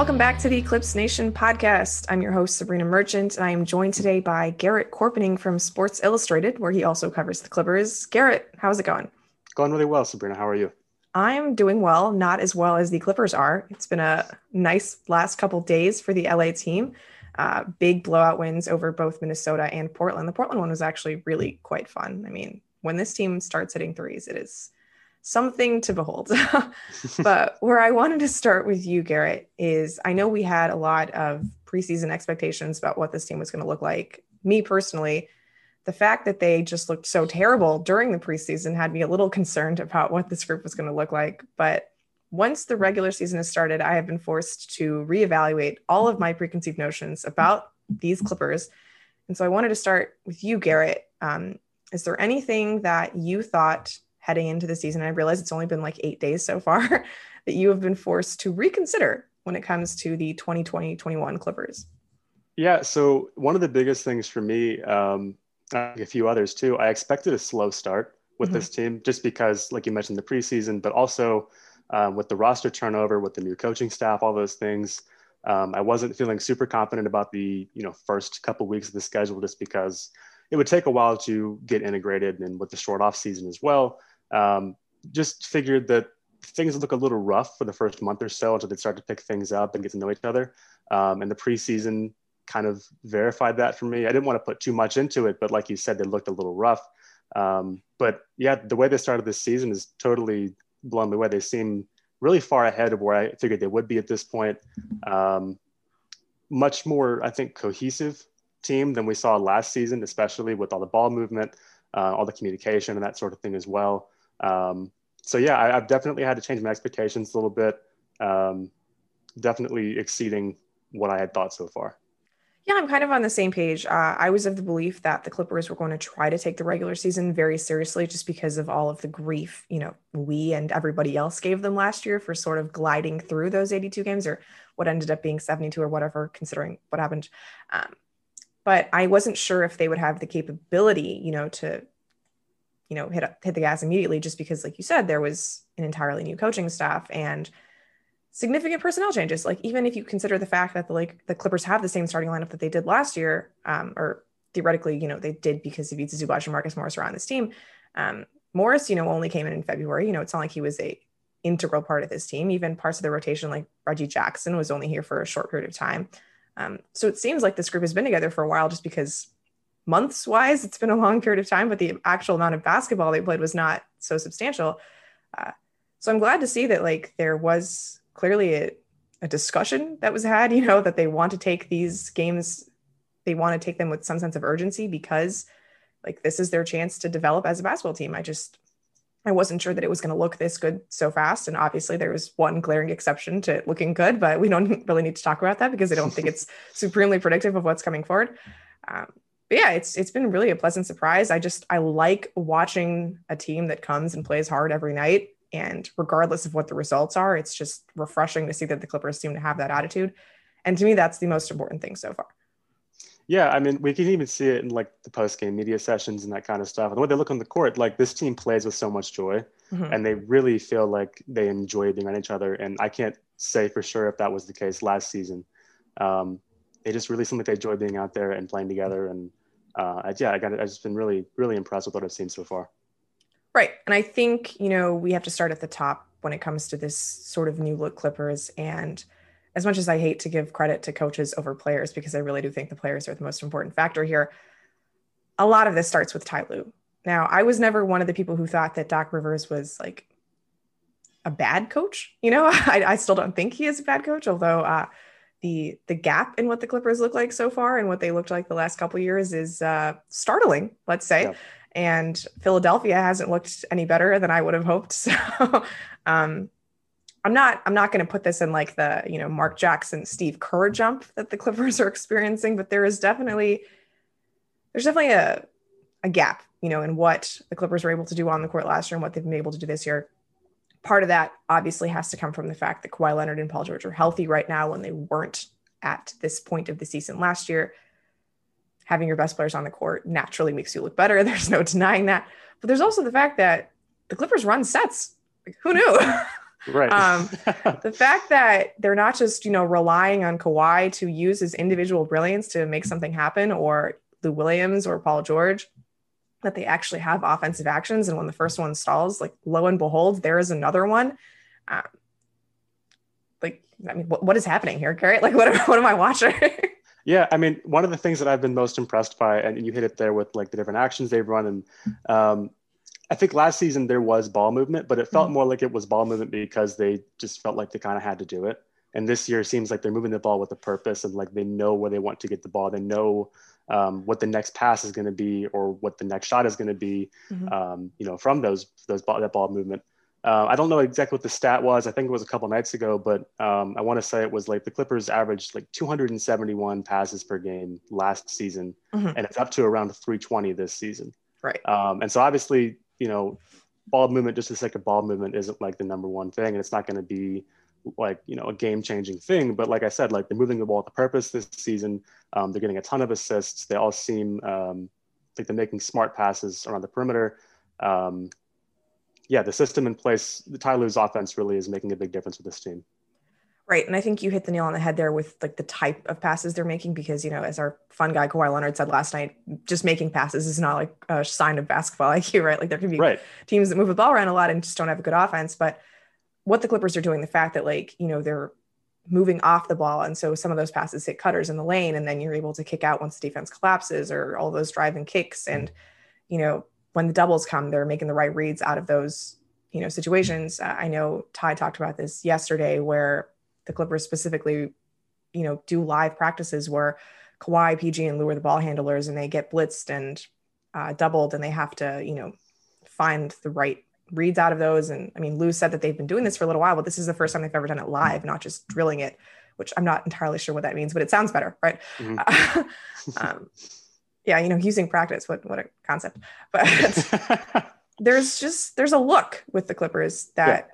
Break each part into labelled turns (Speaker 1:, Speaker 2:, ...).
Speaker 1: Welcome back to the Clips Nation podcast. I'm your host, Sabreena Merchant, and I am joined today by Garrett Chorpenning from Sports Illustrated, where he also covers the Clippers. Garrett, how's it going?
Speaker 2: Going really well, Sabrina. How are you?
Speaker 1: I'm doing well, not as well as the Clippers are. It's been a nice last couple days for the LA team. Uh, big blowout wins over both Minnesota and Portland. The Portland one was actually really quite fun. I mean, when this team starts hitting threes, it is something to behold. but where I wanted to start with you, Garrett, is I know we had a lot of preseason expectations about what this team was going to look like. Me personally, the fact that they just looked so terrible during the preseason had me a little concerned about what this group was going to look like. But once the regular season has started, I have been forced to reevaluate all of my preconceived notions about these Clippers. And so I wanted to start with you, Garrett. Um, is there anything that you thought heading into the season. I realize it's only been like eight days so far that you have been forced to reconsider when it comes to the 2020 21 Clippers.
Speaker 2: Yeah. So, one of the biggest things for me, um, a few others too, I expected a slow start with mm-hmm. this team just because, like you mentioned, the preseason, but also um, with the roster turnover, with the new coaching staff, all those things. Um, I wasn't feeling super confident about the you know first couple weeks of the schedule just because it would take a while to get integrated and with the short off season as well. Um, just figured that things look a little rough for the first month or so until they start to pick things up and get to know each other. Um, and the preseason kind of verified that for me. I didn't want to put too much into it, but like you said, they looked a little rough. Um, but yeah, the way they started this season is totally blown me away. They seem really far ahead of where I figured they would be at this point. Um, much more, I think, cohesive team than we saw last season, especially with all the ball movement, uh, all the communication, and that sort of thing as well. Um, so yeah, I, have definitely had to change my expectations a little bit. Um, definitely exceeding what I had thought so far.
Speaker 1: Yeah, I'm kind of on the same page. Uh, I was of the belief that the Clippers were going to try to take the regular season very seriously just because of all of the grief, you know, we and everybody else gave them last year for sort of gliding through those 82 games or what ended up being 72 or whatever, considering what happened. Um, but I wasn't sure if they would have the capability, you know, to you know hit hit the gas immediately just because like you said there was an entirely new coaching staff and significant personnel changes. Like even if you consider the fact that the like the clippers have the same starting lineup that they did last year um, or theoretically you know they did because Ivica Zubac and Marcus Morris are on this team um, Morris you know only came in in February. You know it's not like he was a integral part of this team. Even parts of the rotation like Reggie Jackson was only here for a short period of time. Um, so it seems like this group has been together for a while just because months wise, it's been a long period of time, but the actual amount of basketball they played was not so substantial. Uh, so I'm glad to see that like there was clearly a, a discussion that was had, you know, that they want to take these games, they want to take them with some sense of urgency because like this is their chance to develop as a basketball team. I just I wasn't sure that it was going to look this good so fast. And obviously, there was one glaring exception to looking good, but we don't really need to talk about that because I don't think it's supremely predictive of what's coming forward. Um, but yeah, it's it's been really a pleasant surprise. I just I like watching a team that comes and plays hard every night. And regardless of what the results are, it's just refreshing to see that the Clippers seem to have that attitude. And to me, that's the most important thing so far.
Speaker 2: Yeah, I mean, we can even see it in like the post game media sessions and that kind of stuff. And the way they look on the court, like this team plays with so much joy, mm-hmm. and they really feel like they enjoy being on each other. And I can't say for sure if that was the case last season. Um, they just really seem like they enjoy being out there and playing together. And uh, yeah, I got. I've just been really, really impressed with what I've seen so far.
Speaker 1: Right. And I think, you know, we have to start at the top when it comes to this sort of new look Clippers. And as much as I hate to give credit to coaches over players, because I really do think the players are the most important factor here, a lot of this starts with Ty Lue. Now, I was never one of the people who thought that Doc Rivers was like a bad coach. You know, I, I still don't think he is a bad coach, although uh, the the gap in what the Clippers look like so far and what they looked like the last couple years is uh, startling, let's say. Yeah. And Philadelphia hasn't looked any better than I would have hoped. So um, I'm not I'm not going to put this in like the you know Mark Jackson Steve Kerr jump that the Clippers are experiencing, but there is definitely there's definitely a a gap you know in what the Clippers were able to do on the court last year and what they've been able to do this year part of that obviously has to come from the fact that Kawhi Leonard and Paul George are healthy right now when they weren't at this point of the season last year. Having your best players on the court naturally makes you look better. There's no denying that. But there's also the fact that the Clippers run sets. Like, who knew?
Speaker 2: Right. um,
Speaker 1: the fact that they're not just, you know, relying on Kawhi to use his individual brilliance to make something happen or Lou Williams or Paul George that they actually have offensive actions. And when the first one stalls, like lo and behold, there is another one. Um, like, I mean, what, what is happening here, Garrett? Like, what, am, what am I watching?
Speaker 2: yeah, I mean, one of the things that I've been most impressed by, and you hit it there with like the different actions they've run, and um, I think last season there was ball movement, but it felt mm-hmm. more like it was ball movement because they just felt like they kind of had to do it. And this year seems like they're moving the ball with a purpose and like they know where they want to get the ball. They know um, what the next pass is going to be or what the next shot is going to be, mm-hmm. um, you know, from those those ball, that ball movement. Uh, I don't know exactly what the stat was. I think it was a couple nights ago, but um, I want to say it was like the Clippers averaged like 271 passes per game last season, mm-hmm. and it's up to around 320 this season.
Speaker 1: Right.
Speaker 2: Um, and so obviously, you know, ball movement just the sake of ball movement isn't like the number one thing, and it's not going to be like you know a game changing thing but like i said like they're moving the ball with a purpose this season um, they're getting a ton of assists they all seem um, like they're making smart passes around the perimeter um, yeah the system in place the Ty offense really is making a big difference with this team
Speaker 1: Right. And I think you hit the nail on the head there with like the type of passes they're making because, you know, as our fun guy Kawhi Leonard said last night, just making passes is not like a sign of basketball IQ, right? Like there can be right. teams that move the ball around a lot and just don't have a good offense. But what the Clippers are doing, the fact that like, you know, they're moving off the ball. And so some of those passes hit cutters in the lane and then you're able to kick out once the defense collapses or all those driving kicks. And, you know, when the doubles come, they're making the right reads out of those, you know, situations. Uh, I know Ty talked about this yesterday where the Clippers specifically, you know, do live practices where Kawhi, PG, and Lou are the ball handlers and they get blitzed and uh, doubled and they have to, you know, find the right reads out of those. And I mean, Lou said that they've been doing this for a little while, but this is the first time they've ever done it live, not just drilling it, which I'm not entirely sure what that means, but it sounds better, right? Mm-hmm. um, yeah, you know, using practice, what what a concept. But there's just there's a look with the Clippers that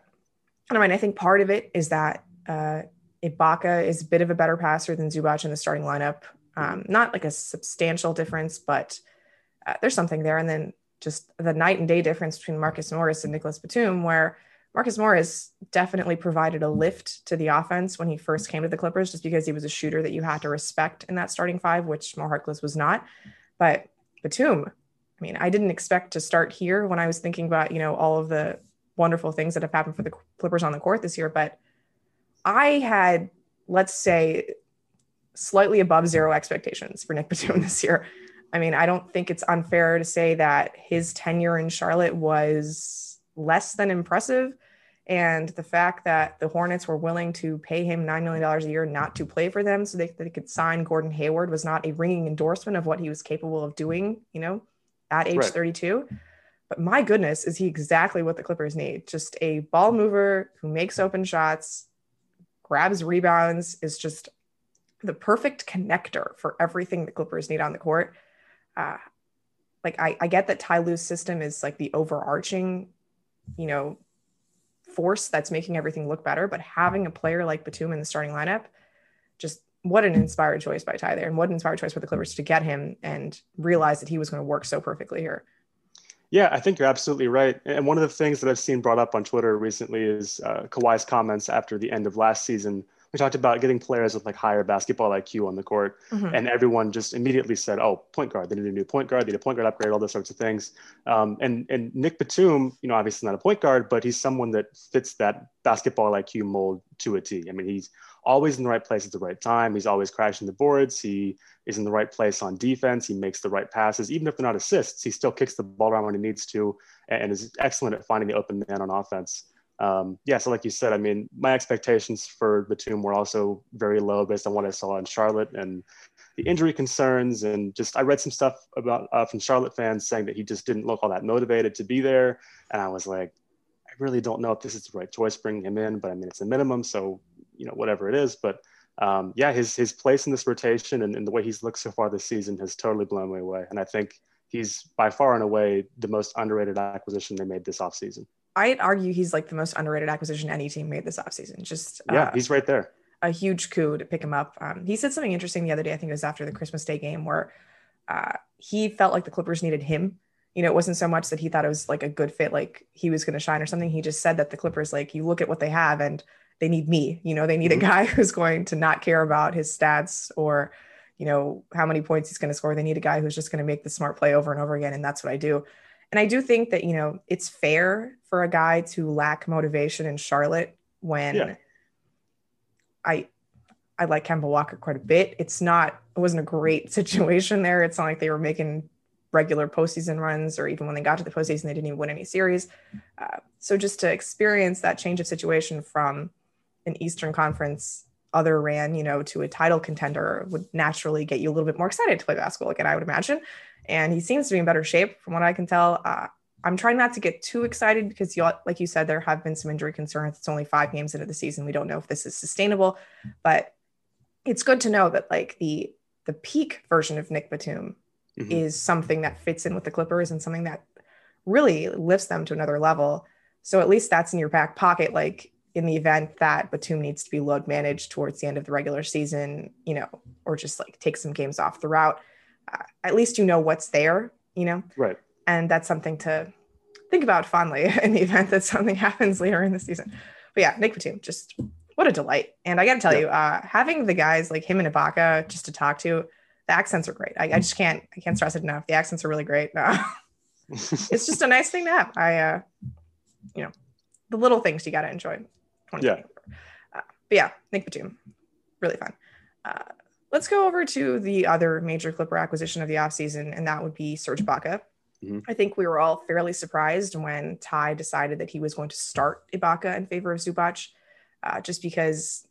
Speaker 1: yeah. I mean, I think part of it is that uh, Ibaka is a bit of a better passer than Zubac in the starting lineup. Um, not like a substantial difference, but uh, there's something there. And then just the night and day difference between Marcus Morris and Nicholas Batum, where Marcus Morris definitely provided a lift to the offense when he first came to the Clippers, just because he was a shooter that you had to respect in that starting five, which Mo Harkless was not. But Batum, I mean, I didn't expect to start here when I was thinking about, you know, all of the wonderful things that have happened for the Clippers on the court this year. But I had, let's say, slightly above zero expectations for Nick Batum this year. I mean, I don't think it's unfair to say that his tenure in Charlotte was less than impressive. And the fact that the Hornets were willing to pay him $9 million a year not to play for them so they, they could sign Gordon Hayward was not a ringing endorsement of what he was capable of doing, you know, at age right. 32. But my goodness, is he exactly what the Clippers need? Just a ball mover who makes open shots, grabs rebounds, is just the perfect connector for everything the Clippers need on the court uh, like I, I get that Lue's system is like the overarching, you know, force that's making everything look better. But having a player like Batum in the starting lineup, just what an inspired choice by Ty there, and what an inspired choice for the Clippers to get him and realize that he was going to work so perfectly here.
Speaker 2: Yeah, I think you're absolutely right. And one of the things that I've seen brought up on Twitter recently is uh, Kawhi's comments after the end of last season we talked about getting players with like higher basketball IQ on the court, mm-hmm. and everyone just immediately said, "Oh, point guard. They need a new point guard. They need a point guard upgrade. All those sorts of things." Um, and and Nick Batum, you know, obviously not a point guard, but he's someone that fits that basketball IQ mold to a T. I mean, he's always in the right place at the right time. He's always crashing the boards. He is in the right place on defense. He makes the right passes, even if they're not assists. He still kicks the ball around when he needs to, and is excellent at finding the open man on offense. Um, yeah, so like you said, I mean, my expectations for Batum were also very low based on what I saw in Charlotte and the injury concerns, and just I read some stuff about uh, from Charlotte fans saying that he just didn't look all that motivated to be there, and I was like, I really don't know if this is the right choice bringing him in, but I mean, it's a minimum, so you know, whatever it is, but um, yeah, his his place in this rotation and, and the way he's looked so far this season has totally blown me away. And I think he's by far and away the most underrated acquisition they made this offseason.
Speaker 1: I'd argue he's like the most underrated acquisition any team made this offseason. Just
Speaker 2: yeah, uh, he's right there.
Speaker 1: A huge coup to pick him up. Um, he said something interesting the other day. I think it was after the Christmas Day game where uh, he felt like the Clippers needed him. You know, it wasn't so much that he thought it was like a good fit, like he was going to shine or something. He just said that the Clippers, like, you look at what they have and they need me. You know, they need mm-hmm. a guy who's going to not care about his stats or, you know, how many points he's going to score. They need a guy who's just going to make the smart play over and over again. And that's what I do. And I do think that, you know, it's fair for a guy to lack motivation in Charlotte when yeah. I I like Kemba Walker quite a bit. It's not it wasn't a great situation there. It's not like they were making regular postseason runs or even when they got to the postseason, they didn't even win any series. Uh, so just to experience that change of situation from an Eastern Conference other ran, you know, to a title contender would naturally get you a little bit more excited to play basketball again, I would imagine. And he seems to be in better shape from what I can tell. Uh, I'm trying not to get too excited because, you, like you said, there have been some injury concerns. It's only five games into the season. We don't know if this is sustainable, but it's good to know that like the the peak version of Nick Batum mm-hmm. is something that fits in with the Clippers and something that really lifts them to another level. So at least that's in your back pocket. Like in the event that Batum needs to be load managed towards the end of the regular season, you know, or just like take some games off throughout, uh, at least you know what's there, you know?
Speaker 2: Right.
Speaker 1: And that's something to think about fondly in the event that something happens later in the season. But yeah, Nick Batum, just what a delight. And I got to tell you, uh, having the guys like him and Ibaka just to talk to, the accents are great. I, I just can't, I can't stress it enough. The accents are really great. Uh, it's just a nice thing to have. I, uh, you know, the little things you got to enjoy.
Speaker 2: Yeah.
Speaker 1: Uh, but yeah, Nick Batum, really fun. Uh, let's go over to the other major Clipper acquisition of the offseason, and that would be Serge Ibaka. Mm-hmm. I think we were all fairly surprised when Ty decided that he was going to start Ibaka in favor of Zubac, uh, just because.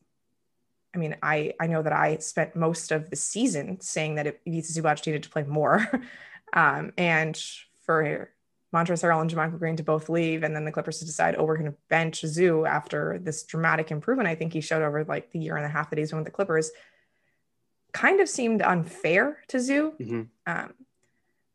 Speaker 1: I mean, I I know that I spent most of the season saying that Ivica Zubac needed to play more, um, and for Montrezl Harrell and JaMychal Green to both leave, and then the Clippers to decide, oh, we're going to bench Zoo after this dramatic improvement. I think he showed over like the year and a half that he's been with the Clippers. Kind of seemed unfair to Zoo. Mm-hmm. Um,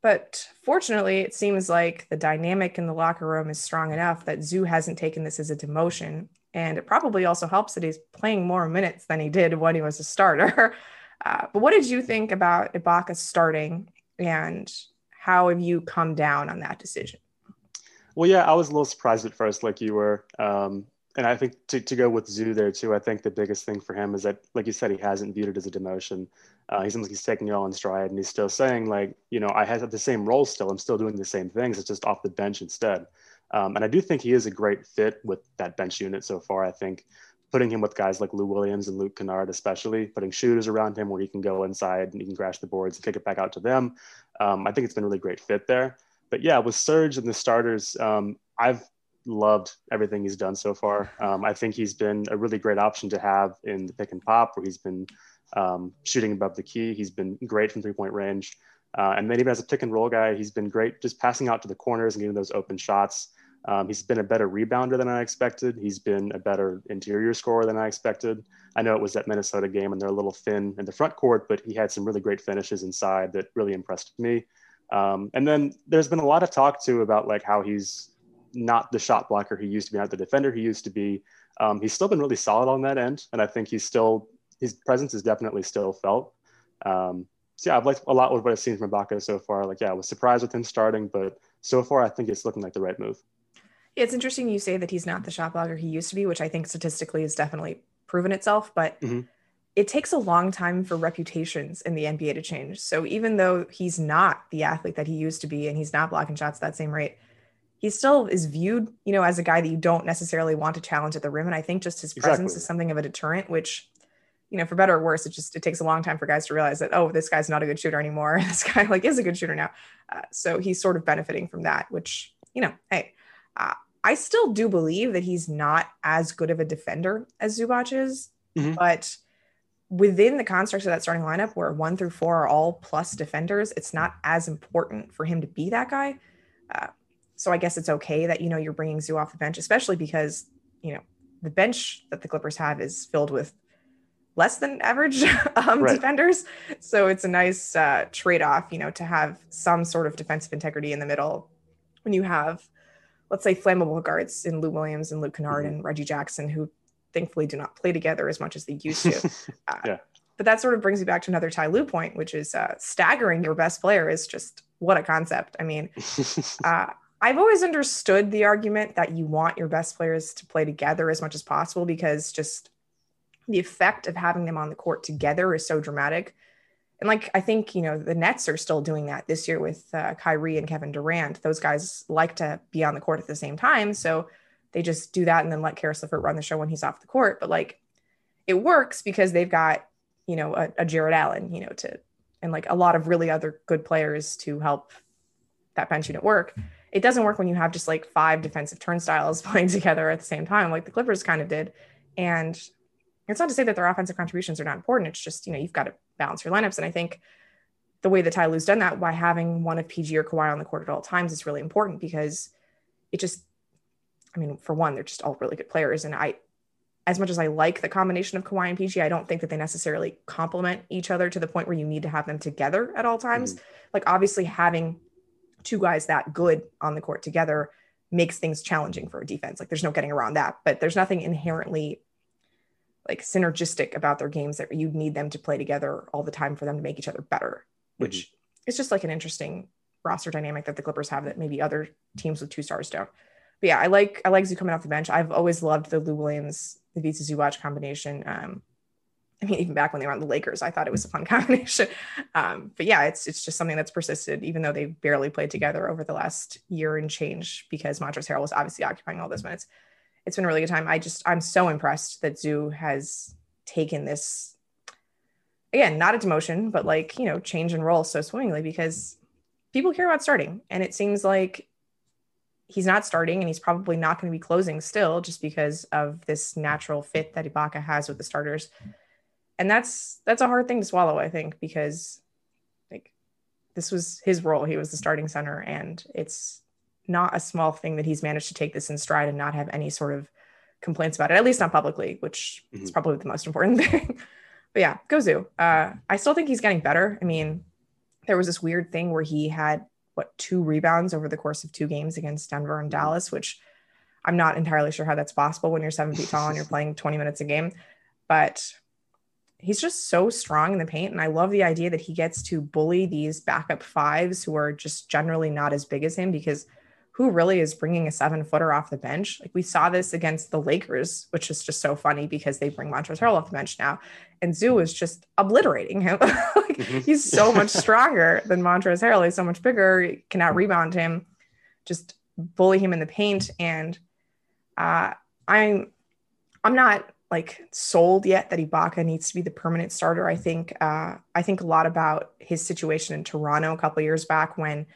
Speaker 1: but fortunately, it seems like the dynamic in the locker room is strong enough that Zoo hasn't taken this as a demotion. And it probably also helps that he's playing more minutes than he did when he was a starter. Uh, but what did you think about Ibaka starting and how have you come down on that decision?
Speaker 2: Well, yeah, I was a little surprised at first, like you were. Um, and I think to, to go with Zoo there too, I think the biggest thing for him is that, like you said, he hasn't viewed it as a demotion. Uh, he seems like he's taking it all in stride and he's still saying, like, you know, I have the same role still. I'm still doing the same things. It's just off the bench instead. Um, and I do think he is a great fit with that bench unit so far. I think putting him with guys like Lou Williams and Luke Kennard, especially putting shooters around him where he can go inside and he can crash the boards and kick it back out to them. Um, I think it's been a really great fit there. But yeah, with Serge and the starters, um, I've loved everything he's done so far. Um, I think he's been a really great option to have in the pick and pop where he's been um, shooting above the key. He's been great from three point range. Uh, and then even as a pick and roll guy, he's been great just passing out to the corners and getting those open shots. Um, he's been a better rebounder than I expected. He's been a better interior scorer than I expected. I know it was that Minnesota game and they're a little thin in the front court, but he had some really great finishes inside that really impressed me. Um, and then there's been a lot of talk too about like how he's not the shot blocker he used to be, not the defender he used to be. Um, he's still been really solid on that end, and I think he's still his presence is definitely still felt. Um, so yeah, I've liked a lot of what I've seen from Ibaka so far. Like yeah, I was surprised with him starting, but so far I think it's looking like the right move.
Speaker 1: Yeah, it's interesting you say that he's not the shot blocker he used to be, which I think statistically has definitely proven itself, but mm-hmm. it takes a long time for reputations in the NBA to change. So even though he's not the athlete that he used to be and he's not blocking shots at that same rate, he still is viewed, you know, as a guy that you don't necessarily want to challenge at the rim. And I think just his presence exactly. is something of a deterrent, which you know, for better or worse, it just it takes a long time for guys to realize that oh, this guy's not a good shooter anymore. this guy like is a good shooter now. Uh, so he's sort of benefiting from that, which you know, hey, uh, I still do believe that he's not as good of a defender as Zubac is, mm-hmm. but within the construct of that starting lineup where one through four are all plus defenders, it's not as important for him to be that guy. Uh, so I guess it's okay that, you know, you're bringing Zoo off the bench, especially because, you know, the bench that the Clippers have is filled with less than average um, right. defenders. So it's a nice uh, trade off, you know, to have some sort of defensive integrity in the middle when you have, let's say, flammable guards in Lou Williams and Luke Kennard mm-hmm. and Reggie Jackson, who thankfully do not play together as much as they used to. Uh, yeah. But that sort of brings me back to another Ty Lue point, which is uh, staggering your best player is just what a concept. I mean, uh, I've always understood the argument that you want your best players to play together as much as possible because just the effect of having them on the court together is so dramatic. And like I think you know the Nets are still doing that this year with uh, Kyrie and Kevin Durant. Those guys like to be on the court at the same time, so they just do that and then let Caris LeVert run the show when he's off the court. But like it works because they've got, you know, a, a Jarrett Allen, you know, to and like a lot of really other good players to help that bench unit work. It doesn't work when you have just like five defensive turnstiles playing together at the same time, like the Clippers kind of did. And it's not to say that their offensive contributions are not important. It's just, you know, you've got to balance your lineups. And I think the way that Ty Lue's done that by having one of PG or Kawhi on the court at all times is really important because it just I mean, for one, they're just all really good players. And I, as much as I like the combination of Kawhi and PG, I don't think that they necessarily complement each other to the point where you need to have them together at all times. Mm-hmm. Like, obviously, having two guys that good on the court together makes things challenging for a defense. Like, there's no getting around that. But there's nothing inherently like synergistic about their games that you'd need them to play together all the time for them to make each other better, which mm-hmm. is just like an interesting roster dynamic that the Clippers have that maybe other teams with two stars don't but yeah, I like I like Zoo coming off the bench. I've always loved the Lou Williams, the Ivica Zubac combination. Um, I mean, even back when they were on the Lakers, I thought it was a fun combination. Um, but yeah, it's it's just something that's persisted, even though they barely played together over the last year and change because Montrezl Harrell was obviously occupying all those minutes. It's been a really good time. I just I'm so impressed that Zoo has taken this again, not a demotion, but like you know, change in role so swimmingly because people care about starting, and it seems like he's not starting and he's probably not going to be closing still just because of this natural fit that Ibaka has with the starters. And that's that's a hard thing to swallow, I think, because like this was his role. He was the starting center and it's not a small thing that he's managed to take this in stride and not have any sort of complaints about it, at least not publicly, which mm-hmm. is probably the most important thing. but yeah, Gozu. Uh, I still think he's getting better. I mean, there was this weird thing where he had what two rebounds over the course of two games against Denver and mm-hmm. Dallas, which I'm not entirely sure how that's possible when you're seven feet tall and you're playing 20 minutes a game. But he's just so strong in the paint. And I love the idea that he gets to bully these backup fives who are just generally not as big as him because who really is bringing a seven footer off the bench? Like we saw this against the Lakers, which is just so funny because they bring Montrezl Harrell off the bench now. And Zoo is just obliterating him. like, mm-hmm. He's so much stronger than Montrezl Harrell. He's so much bigger, cannot rebound him, just bully him in the paint. And uh, I'm I'm not like sold yet that Ibaka needs to be the permanent starter. I think uh, I think a lot about his situation in Toronto a couple years back when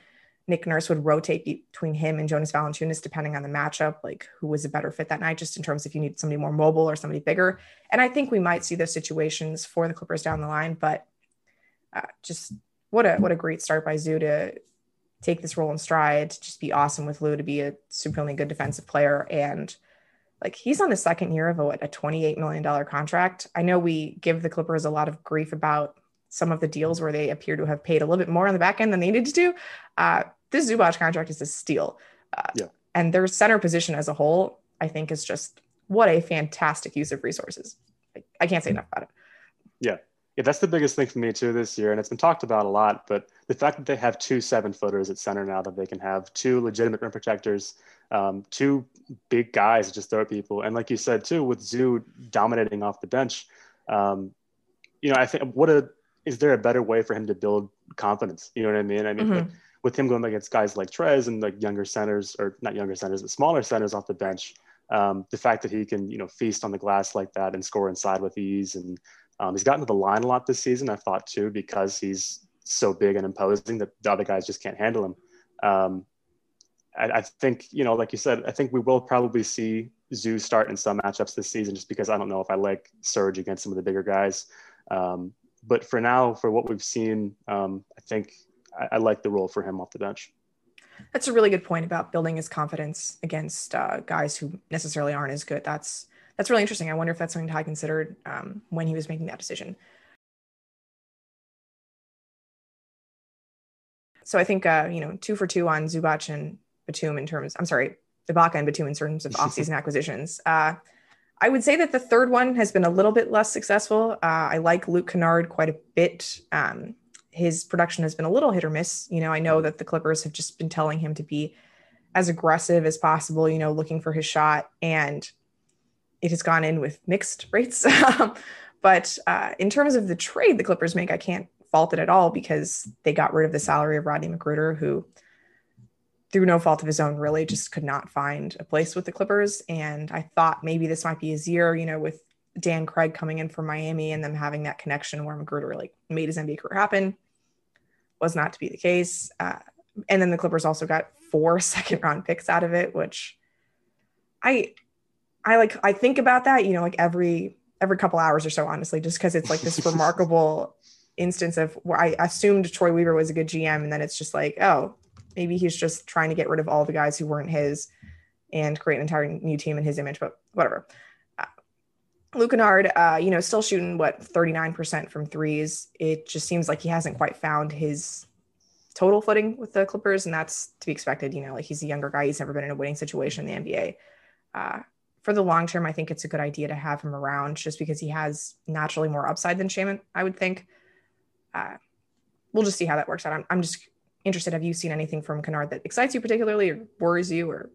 Speaker 1: Nick Nurse would rotate between him and Jonas Valanciunas depending on the matchup, like who was a better fit that night, just in terms if you need somebody more mobile or somebody bigger. And I think we might see those situations for the Clippers down the line. But uh, just what a what a great start by Zoo to take this role in stride, to just be awesome with Lou, to be a supremely good defensive player, and like he's on the second year of a, what, a $28 million contract. I know we give the Clippers a lot of grief about some of the deals where they appear to have paid a little bit more on the back end than they needed to. Uh, this Zubac contract is a steal. Uh, yeah. And their center position as a whole, I think, is just what a fantastic use of resources. I, I can't say enough about it.
Speaker 2: Yeah. Yeah, that's the biggest thing for me too this year, and it's been talked about a lot. But the fact that they have two seven footers at center now, that they can have two legitimate rim protectors, um, two big guys just throw at people, and like you said too, with Zoo dominating off the bench, um, you know, I think what a is there a better way for him to build confidence? You know what I mean? I mean, mm-hmm. like, with him going against guys like Trez and like younger centers, or not younger centers, but smaller centers off the bench, um, the fact that he can, you know, feast on the glass like that and score inside with ease, and Um, he's gotten to the line a lot this season, I thought too, because he's so big and imposing that the other guys just can't handle him. Um, I, I, think, you know, like you said, I think we will probably see Zoo start in some matchups this season just because I don't know if I like Serge against some of the bigger guys. Um, but for now, for what we've seen, um, I think I, I, like the role for him off the bench.
Speaker 1: That's a really good point about building his confidence against uh, guys who necessarily aren't as good. That's that's really interesting. I wonder if that's something Ty considered um, when he was making that decision. So I think uh, you know two for two on Zubac and Batum in terms. I'm sorry, Ibaka and Batum in terms of offseason acquisitions. Uh, I would say that the third one has been a little bit less successful. Uh, I like Luke Kennard quite a bit. Um, his production has been a little hit or miss. You know, I know that the Clippers have just been telling him to be as aggressive as possible. You know, looking for his shot, and it has gone in with mixed rates. but uh, in terms of the trade the Clippers make, I can't fault it at all because they got rid of the salary of Rodney McGruder, who through no fault of his own, really just could not find a place with the Clippers. And I thought maybe this might be his year, you know, with Dan Craig coming in from Miami and them having that connection where McGruder like made his NBA career happen. Was not to be the case. Uh, and then the Clippers also got four second round picks out of it, which I I like I think about that, you know, like every every couple hours or so, honestly, just because it's like this remarkable instance of where I assumed Troy Weaver was a good GM, and then it's just like, oh, maybe he's just trying to get rid of all the guys who weren't his and create an entire new team in his image, but whatever. Uh, Luke uh, you know, still shooting what 39% from threes. It just seems like he hasn't quite found his total footing with the Clippers, and that's to be expected. You know, like he's a younger guy, he's never been in a winning situation in the NBA. Uh, for the long term, I think it's a good idea to have him around just because he has naturally more upside than Shamet, I would think. Uh, we'll just see how that works out. I'm, I'm just interested. Have you seen anything from Kennard that excites you particularly or worries you or?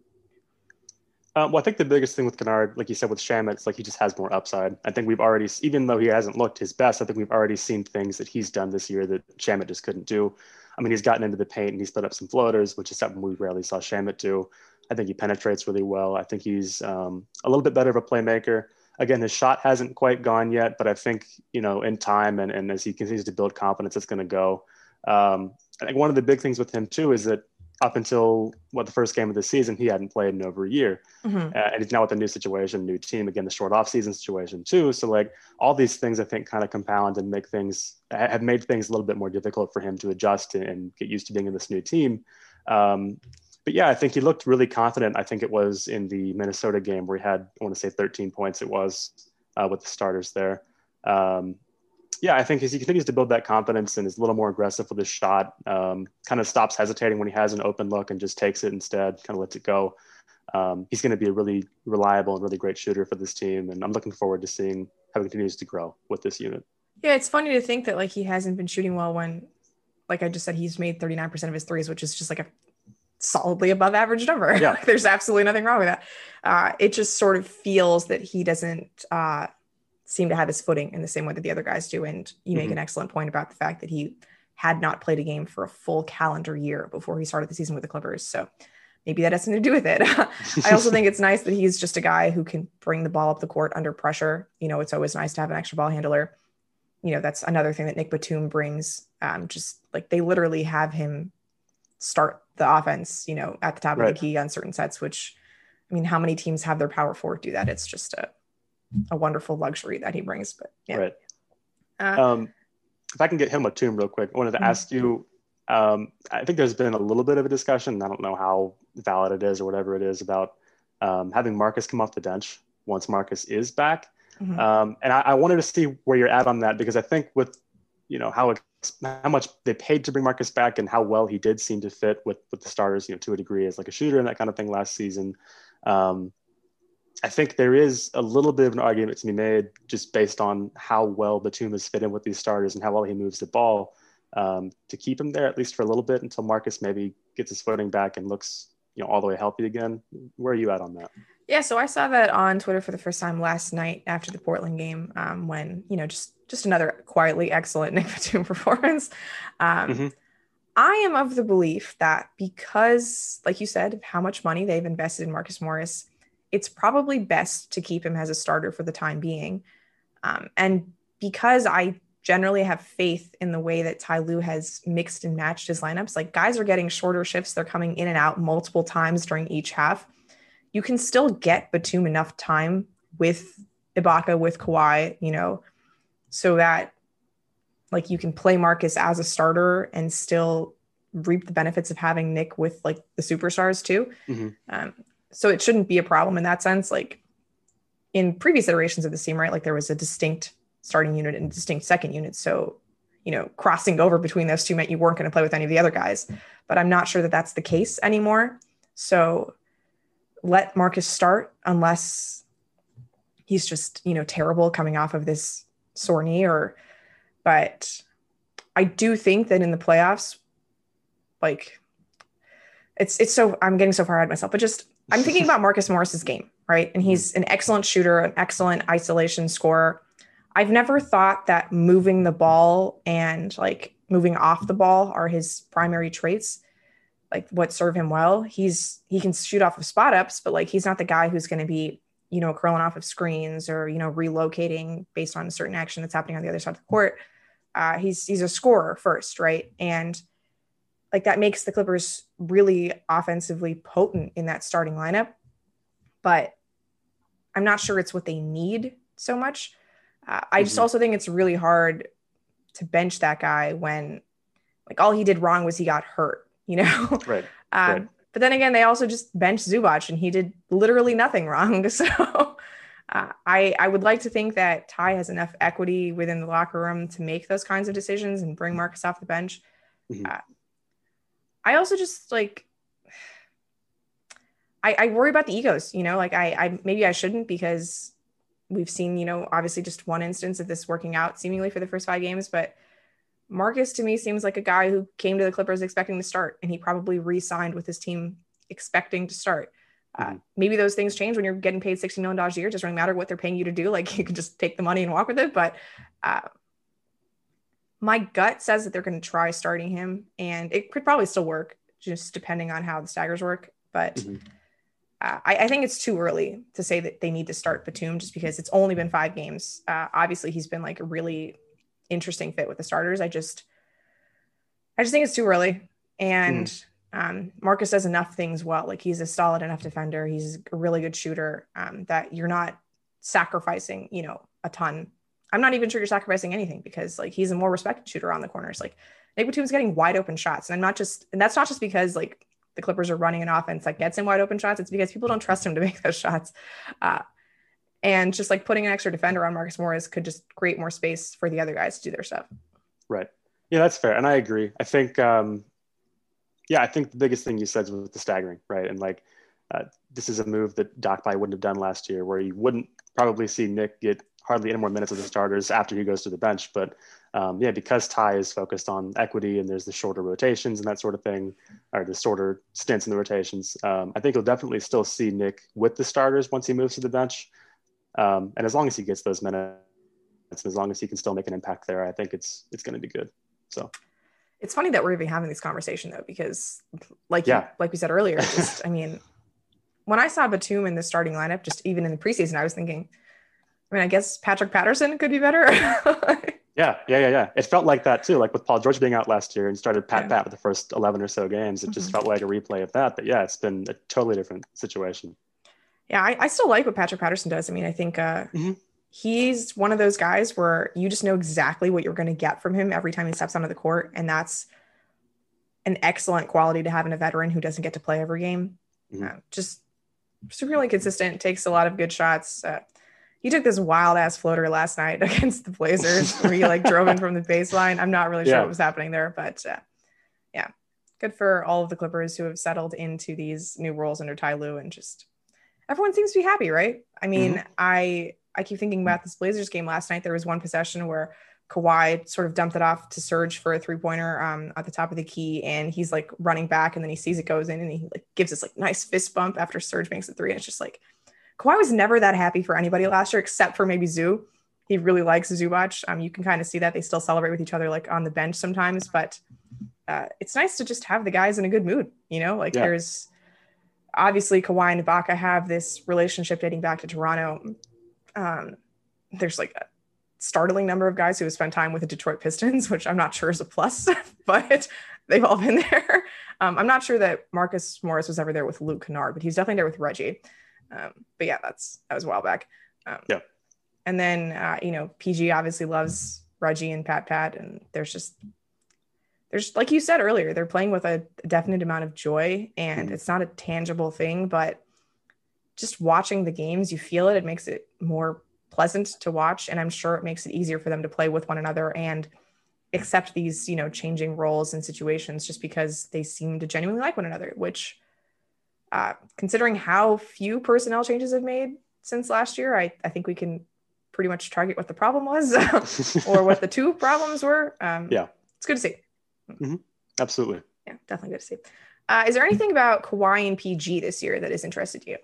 Speaker 2: Um, well, I think the biggest thing with Kennard, like you said with Shamet, it's like he just has more upside. I think we've already, even though he hasn't looked his best, I think we've already seen things that he's done this year that Shamet just couldn't do. I mean, he's gotten into the paint and he's put up some floaters, which is something we rarely saw Shamet do. I think he penetrates really well. I think he's um, a little bit better of a playmaker. Again, his shot hasn't quite gone yet, but I think, you know, in time and, and as he continues to build confidence, it's going to go. Um, I think one of the big things with him too is that up until what the first game of the season, he hadn't played in over a year, mm-hmm. uh, and he's now with a new situation, new team, again the short off-season situation too. So like all these things, I think kind of compound and make things have made things a little bit more difficult for him to adjust and get used to being in this new team. Um, but yeah, I think he looked really confident. I think it was in the Minnesota game where he had, I want to say 13 points. It was uh, with the starters there. Um, yeah, I think as he continues to build that confidence and is a little more aggressive with his shot, um, kind of stops hesitating when he has an open look and just takes it instead, kind of lets it go. Um, he's going to be a really reliable and really great shooter for this team, and I'm looking forward to seeing how he continues to grow with this unit.
Speaker 1: Yeah, it's funny to think that like he hasn't been shooting well when, like I just said, he's made 39% of his threes, which is just like a solidly above average number. Yeah. There's absolutely nothing wrong with that. Uh, it just sort of feels that he doesn't uh, seem to have his footing in the same way that the other guys do. And you mm-hmm. make an excellent point about the fact that he had not played a game for a full calendar year before he started the season with the Clippers. So maybe that has something to do with it. I also think it's nice that he's just a guy who can bring the ball up the court under pressure. You know, it's always nice to have an extra ball handler. You know, that's another thing that Nick Batum brings. Um, just like they literally have him start the offense, you know, at the top right. of the key on certain sets, which I mean, how many teams have their power forward do that? It's just a a wonderful luxury that he brings. But yeah.
Speaker 2: Right. Uh, um, if I can get him a tomb real quick, I wanted to mm-hmm. ask you. Um, I think there's been a little bit of a discussion. I don't know how valid it is or whatever it is about um, having Marcus come off the bench once Marcus is back. Mm-hmm. Um, and I, I, wanted to see where you're at on that because I think with you know how how much they paid to bring Marcus back and how well he did seem to fit with with the starters, you know, to a degree as like a shooter and that kind of thing last season. Um, I think there is a little bit of an argument to be made just based on how well Batum has fit in with these starters and how well he moves the ball um, to keep him there at least for a little bit until Marcus maybe gets his footing back and looks you know all the way healthy again. Where are you at on that?
Speaker 1: Yeah, so I saw that on Twitter for the first time last night after the Portland game um, when you know just just another quietly excellent Nick Batum performance. Um, mm-hmm. I am of the belief that because, like you said, how much money they've invested in Marcus Morris, it's probably best to keep him as a starter for the time being. Um, and because I generally have faith in the way that Ty Lue has mixed and matched his lineups. Like guys are getting shorter shifts, they're coming in and out multiple times during each half. You can still get Batum enough time with Ibaka, with Kawhi, you know, so that like you can play Marcus as a starter and still reap the benefits of having Nick with like the superstars too. Mm-hmm. Um, so it shouldn't be a problem in that sense. Like in previous iterations of the team, right? Like there was a distinct starting unit and distinct second unit. So, you know, crossing over between those two meant you weren't going to play with any of the other guys. But I'm not sure that that's the case anymore. So let Marcus start unless he's just, you know, terrible coming off of this sore knee or, but I do think that in the playoffs, like it's, it's so, I'm getting so far ahead of myself, but just, I'm thinking about Marcus Morris's game, right? And he's an excellent shooter, an excellent isolation scorer I've never thought that moving the ball and like moving off the ball are his primary traits, like what serve him well. He's he can shoot off of spot ups, but like he's not the guy who's going to be, you know, curling off of screens or you know relocating based on a certain action that's happening on the other side of the court. Uh, he's he's a scorer first, right? And like that makes the Clippers really offensively potent in that starting lineup. But I'm not sure it's what they need so much. Uh, I just mm-hmm. also think it's really hard to bench that guy when like all he did wrong was he got hurt, you know?
Speaker 2: Right. um, right.
Speaker 1: But then again, they also just benched Zubac and he did literally nothing wrong. So uh, I, I would like to think that Ty has enough equity within the locker room to make those kinds of decisions and bring Marcus off the bench. Mm-hmm. Uh, I also just like, I, I worry about the egos, you know, like I, I maybe I shouldn't because we've seen, you know, obviously just one instance of this working out seemingly for the first five games, but Marcus to me seems like a guy who came to the Clippers expecting to start, and he probably re-signed with his team expecting to start. Uh, mm-hmm. maybe those things change when you're getting paid $60 million a year. It doesn't really matter what they're paying you to do. Like you can just take the money and walk with it. But uh, my gut says that they're going to try starting him, and it could probably still work, just depending on how the staggers work. But mm-hmm uh, I, I, think it's too early to say that they need to start Batum just because it's only been five games. Uh, obviously, he's been like a really interesting fit with the starters. I just, I just think it's too early. And mm. um, Marcus does enough things well. Like he's a solid enough defender. He's a really good shooter um, that you're not sacrificing, you know, a ton. I'm not even sure you're sacrificing anything because like he's a more respected shooter on the corners. Like Nick Batum's getting wide open shots, and I'm not just, and that's not just because like the Clippers are running an offense that gets him wide open shots, it's because people don't trust him to make those shots. Uh, and just like putting an extra defender on Marcus Morris could just create more space for the other guys to do their stuff.
Speaker 2: Right. Yeah, that's fair. And I agree. I think, um, yeah, I think the biggest thing you said was the staggering, right? And like, uh, this is a move that Doc By wouldn't have done last year, where you wouldn't probably see Nick get hardly any more minutes of the starters after he goes to the bench. But um, yeah, because Ty is focused on equity and there's the shorter rotations and that sort of thing, or the shorter stints in the rotations, um, I think you'll definitely still see Nick with the starters once he moves to the bench. Um, and as long as he gets those minutes, as long as he can still make an impact there, I think it's it's going to be good. So.
Speaker 1: It's funny that we're even having this conversation though, because like yeah. you, like we said earlier, just I mean, when I saw Batum in the starting lineup, just even in the preseason, I was thinking, I mean, I guess Patrick Patterson could be better.
Speaker 2: yeah, yeah, yeah, yeah. It felt like that too. Like with Paul George being out last year and started Pat yeah. Pat with the first eleven or so games, it mm-hmm. just felt like a replay of that. But yeah, it's been a totally different situation.
Speaker 1: Yeah, I, I still like what Patrick Patterson does. I mean, I think uh, mm-hmm. he's one of those guys where you just know exactly what you're going to get from him every time he steps onto the court, and that's an excellent quality to have in a veteran who doesn't get to play every game. Mm-hmm. Uh, just supremely consistent, takes a lot of good shots. Uh, he took this wild ass floater last night against the Blazers where he like drove in from the baseline. I'm not really sure yeah. what was happening there, but uh, yeah, good for all of the Clippers who have settled into these new roles under Ty Lue and just everyone seems to be happy, right? I mean, mm-hmm. I I keep thinking about this Blazers game last night. There was one possession where Kawhi sort of dumped it off to Serge for a three pointer um, at the top of the key, and he's like running back, and then he sees it goes in, and he like gives this like nice fist bump after Serge makes a three, and it's just like Kawhi was never that happy for anybody last year, except for maybe Zoo. He really likes Zubac. Um, you can kind of see that they still celebrate with each other, like on the bench sometimes. But uh, it's nice to just have the guys in a good mood. You know, like yeah. there's obviously Kawhi and Ibaka have this relationship dating back to Toronto. Um, there's like a startling number of guys who have spent time with the Detroit Pistons, which I'm not sure is a plus, but they've all been there. Um, I'm not sure that Marcus Morris was ever there with Luke Kennard, but he's definitely there with Reggie. Um, but yeah, that's that was a while back. Um,
Speaker 2: yeah.
Speaker 1: And then uh, you know, PG obviously loves Reggie and Pat Pat, and there's just there's like you said earlier, they're playing with a definite amount of joy, and mm-hmm. it's not a tangible thing, but just watching the games, you feel it. It makes it more pleasant to watch, and I'm sure it makes it easier for them to play with one another and accept these, you know, changing roles and situations just because they seem to genuinely like one another. Which, uh, considering how few personnel changes have made since last year, I I think we can pretty much target what the problem was or what the two problems were. Um,
Speaker 2: yeah,
Speaker 1: it's good to see.
Speaker 2: Mm-hmm. Absolutely.
Speaker 1: Yeah, definitely good to see. Uh, is there anything about Kawhi and PG this year that has interested you?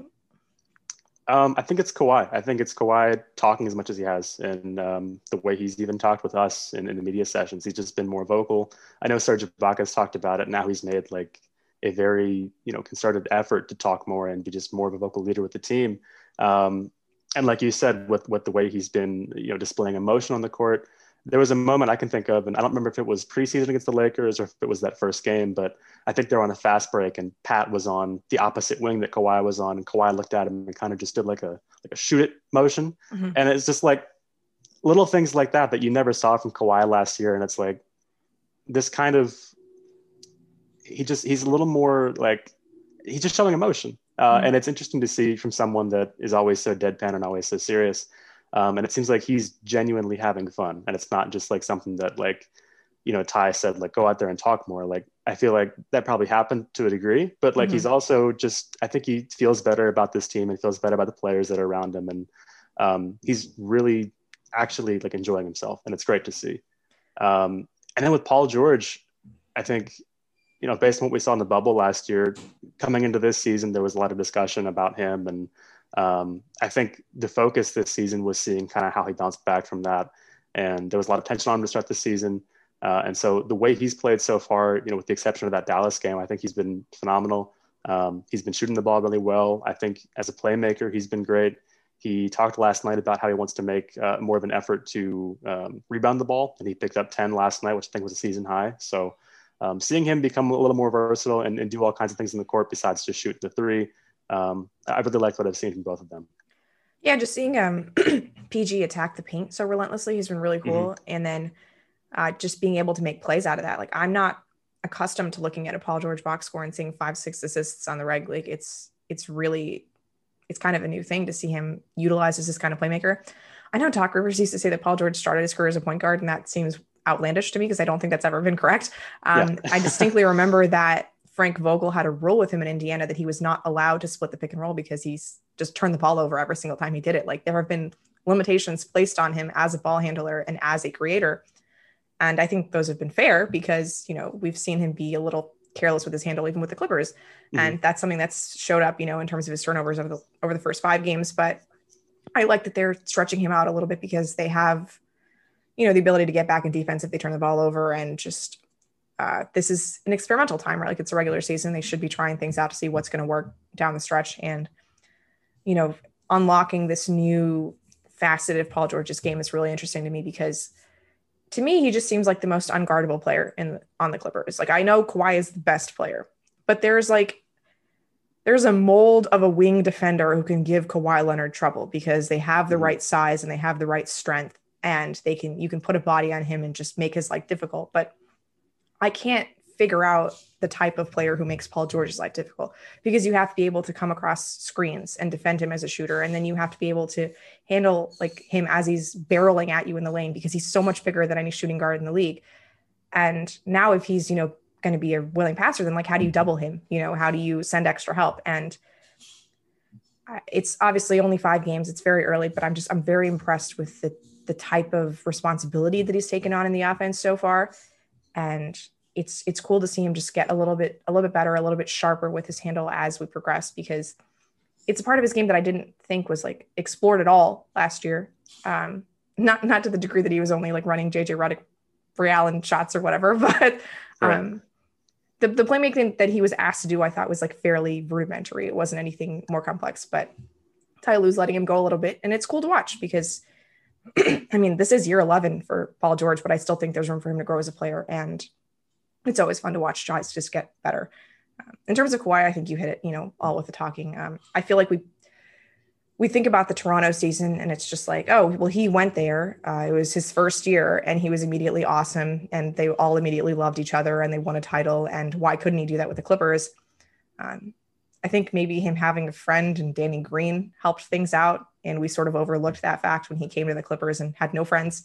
Speaker 2: Um, I think it's Kawhi. I think it's Kawhi talking as much as he has, and um, the way he's even talked with us in, in, the media sessions. He's just been more vocal. I know Serge Ibaka's talked about it. Now he's made like a very you know concerted effort to talk more and be just more of a vocal leader with the team. Um, and like you said, with with the way he's been you know displaying emotion on the court, there was a moment I can think of, and I don't remember if it was preseason against the Lakers or if it was that first game, but I think they're on a fast break and Pat was on the opposite wing that Kawhi was on, and Kawhi looked at him and kind of just did like a like a shoot it motion, mm-hmm. and it's just like little things like that that you never saw from Kawhi last year, and it's like this kind of he just he's a little more like he's just showing emotion, uh, mm-hmm. and it's interesting to see from someone that is always so deadpan and always so serious um, and it seems like he's genuinely having fun. And it's not just like something that like, you know, Ty said, like, go out there and talk more. Like, I feel like that probably happened to a degree, but like, mm-hmm. he's also just, I think he feels better about this team and feels better about the players that are around him. And um, he's really actually like enjoying himself. And it's great to see. Um, and then with Paul George, I think, you know, based on what we saw in the bubble last year, coming into this season, there was a lot of discussion about him and um, I think the focus this season was seeing kind of how he bounced back from that. And there was a lot of tension on him to start the season. Uh, and so the way he's played so far, you know, with the exception of that Dallas game, I think he's been phenomenal. Um, he's been shooting the ball really well. I think as a playmaker, he's been great. He talked last night about how he wants to make uh, more of an effort to um, rebound the ball, and he picked up 10 last night, which I think was a season high. So um, seeing him become a little more versatile and, and, do all kinds of things in the court besides just shoot the three um, I really like what I've seen from both of them.
Speaker 1: Yeah, just seeing um, PG attack the paint so relentlessly has been really cool, mm-hmm. and then uh, just being able to make plays out of that. Like I'm not accustomed to looking at a Paul George box score and seeing five, six assists on the reg. Like it's it's really it's kind of a new thing to see him utilized as this kind of playmaker. I know Doc Rivers used to say that Paul George started his career as a point guard, and that seems outlandish to me because I don't think that's ever been correct. Um, yeah. I distinctly remember that Frank Vogel had a rule with him in Indiana that he was not allowed to split the pick and roll because he's just turned the ball over every single time he did it. Like there have been limitations placed on him as a ball handler and as a creator. And I think those have been fair because, you know, we've seen him be a little careless with his handle even with the Clippers. Mm-hmm. And that's something that's showed up, you know, in terms of his turnovers over the over the first 5 games, but I like that they're stretching him out a little bit because they have you know the ability to get back in defense if they turn the ball over and just uh, this is an experimental time, right? Like it's a regular season. They should be trying things out to see what's going to work down the stretch. And, you know, unlocking this new facet of Paul George's game is really interesting to me because to me, he just seems like the most unguardable player in on the Clippers. Like I know Kawhi is the best player, but there's like there's a mold of a wing defender who can give Kawhi Leonard trouble because they have the mm-hmm. right size and they have the right strength and they can you can put a body on him and just make his life difficult. But I can't figure out the type of player who makes Paul George's life difficult because you have to be able to come across screens and defend him as a shooter. And then you have to be able to handle like him as he's barreling at you in the lane because he's so much bigger than any shooting guard in the league. And now if he's, you know, going to be a willing passer, then like, how do you double him? You know, how do you send extra help? And it's obviously only five games. It's very early, but I'm just, I'm very impressed with the, the type of responsibility that he's taken on in the offense so far and it's it's cool to see him just get a little bit a little bit better, a little bit sharper with his handle as we progress because it's a part of his game that I didn't think was like explored at all last year. Um, not not to the degree that he was only like running JJ Redick Real and shots or whatever, but um, the the playmaking that he was asked to do, I thought was like fairly rudimentary. It wasn't anything more complex, but Ty Lue's letting him go a little bit, and it's cool to watch because I mean, this is year 11 for Paul George, but I still think there's room for him to grow as a player. And it's always fun to watch guys just get better. Um, in terms of Kawhi, I think you hit it, you know, all with the talking. Um, I feel like we we think about the Toronto season and it's just like, oh, well, he went there. Uh, it was his first year and he was immediately awesome. And they all immediately loved each other and they won a title. And why couldn't he do that with the Clippers? Um, I think maybe him having a friend and Danny Green helped things out. And we sort of overlooked that fact when he came to the Clippers and had no friends.